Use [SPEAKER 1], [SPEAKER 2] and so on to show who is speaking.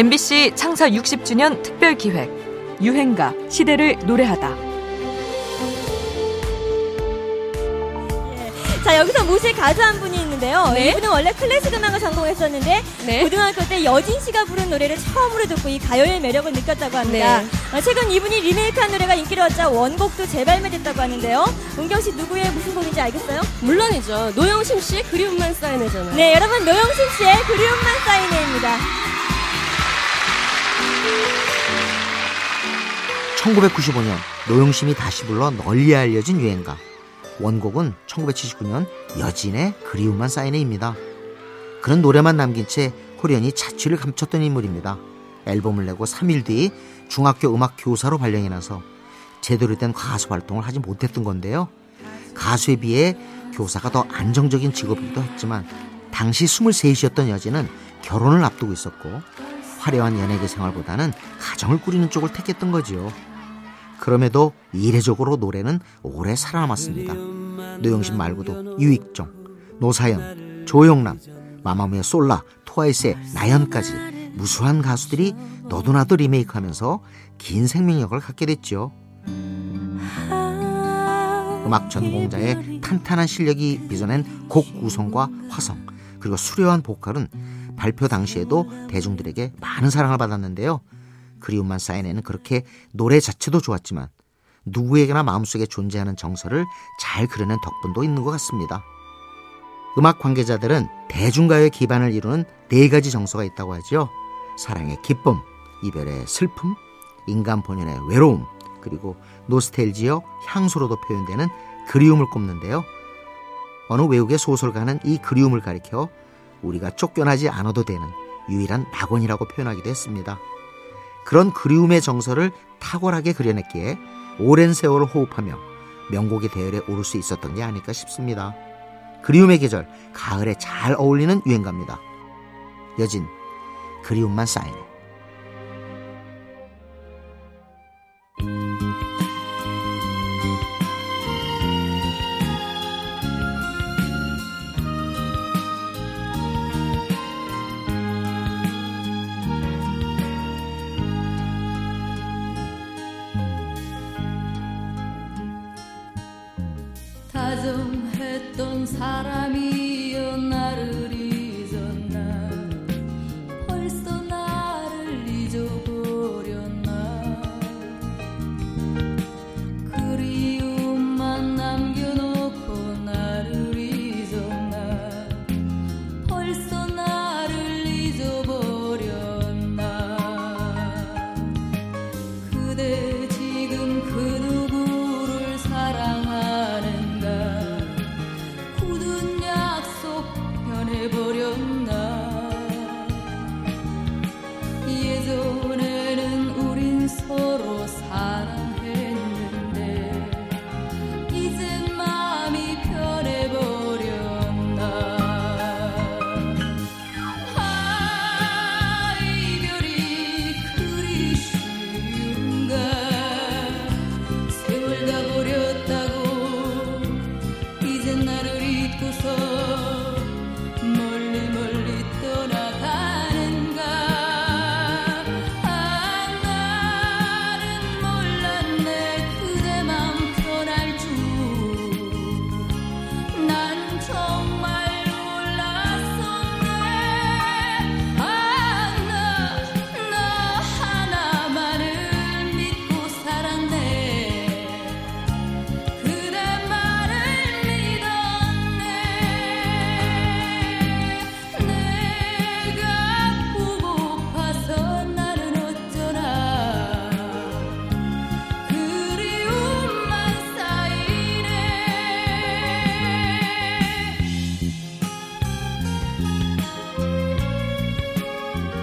[SPEAKER 1] MBC 창사 60주년 특별 기획 유행가 시대를 노래하다.
[SPEAKER 2] 자 여기서 모실 가수 한 분이 있는데요.
[SPEAKER 3] 네?
[SPEAKER 2] 이분은 원래 클래식 음악을 전공했었는데
[SPEAKER 3] 네.
[SPEAKER 2] 고등학교 때 여진 씨가 부른 노래를 처음으로 듣고 이 가요의 매력을 느꼈다고 합니다.
[SPEAKER 3] 네.
[SPEAKER 2] 어, 최근 이분이 리메이크한 노래가 인기를 얻자 원곡도 재발매됐다고 하는데요. 은경 씨 누구의 무슨 곡인지 알겠어요?
[SPEAKER 3] 물론이죠. 노영심 씨 그리움만 쌓이네잖아요.
[SPEAKER 2] 네 여러분 노영심 씨의 그리움만 쌓이네입니다.
[SPEAKER 4] 1995년 노영심이 다시 불러 널리 알려진 유행가. 원곡은 1979년 여진의 그리움만 사인해입니다. 그런 노래만 남긴 채 호련히 자취를 감췄던 인물입니다. 앨범을 내고 3일 뒤 중학교 음악 교사로 발령이 나서 제대로 된 가수 활동을 하지 못했던 건데요. 가수에 비해 교사가 더 안정적인 직업이기도 했지만 당시 23이었던 여진은 결혼을 앞두고 있었고 화려한 연예계 생활보다는 가정을 꾸리는 쪽을 택했던 거지요. 그럼에도 이례적으로 노래는 오래 살아남았습니다. 노영심 말고도 유익정, 노사연, 조영남, 마마무의 솔라, 트와이스의 나연까지 무수한 가수들이 너도나도 리메이크하면서 긴 생명력을 갖게 됐죠. 음악 전공자의 탄탄한 실력이 빚어낸 곡 구성과 화성 그리고 수려한 보컬은 발표 당시에도 대중들에게 많은 사랑을 받았는데요. 그리움만 쌓여내는 그렇게 노래 자체도 좋았지만 누구에게나 마음속에 존재하는 정서를 잘 그려낸 덕분도 있는 것 같습니다. 음악 관계자들은 대중가요의 기반을 이루는 네 가지 정서가 있다고 하죠. 사랑의 기쁨, 이별의 슬픔, 인간 본연의 외로움, 그리고 노스텔지어 향수로도 표현되는 그리움을 꼽는데요. 어느 외국의 소설가는 이 그리움을 가리켜 우리가 쫓겨나지 않아도 되는 유일한 낙원이라고 표현하기도 했습니다. 그런 그리움의 정서를 탁월하게 그려냈기에 오랜 세월을 호흡하며 명곡의 대열에 오를 수 있었던 게 아닐까 싶습니다. 그리움의 계절, 가을에 잘 어울리는 유행가입니다. 여진, 그리움만 쌓이네.
[SPEAKER 5] 다정했던 사람이 이젠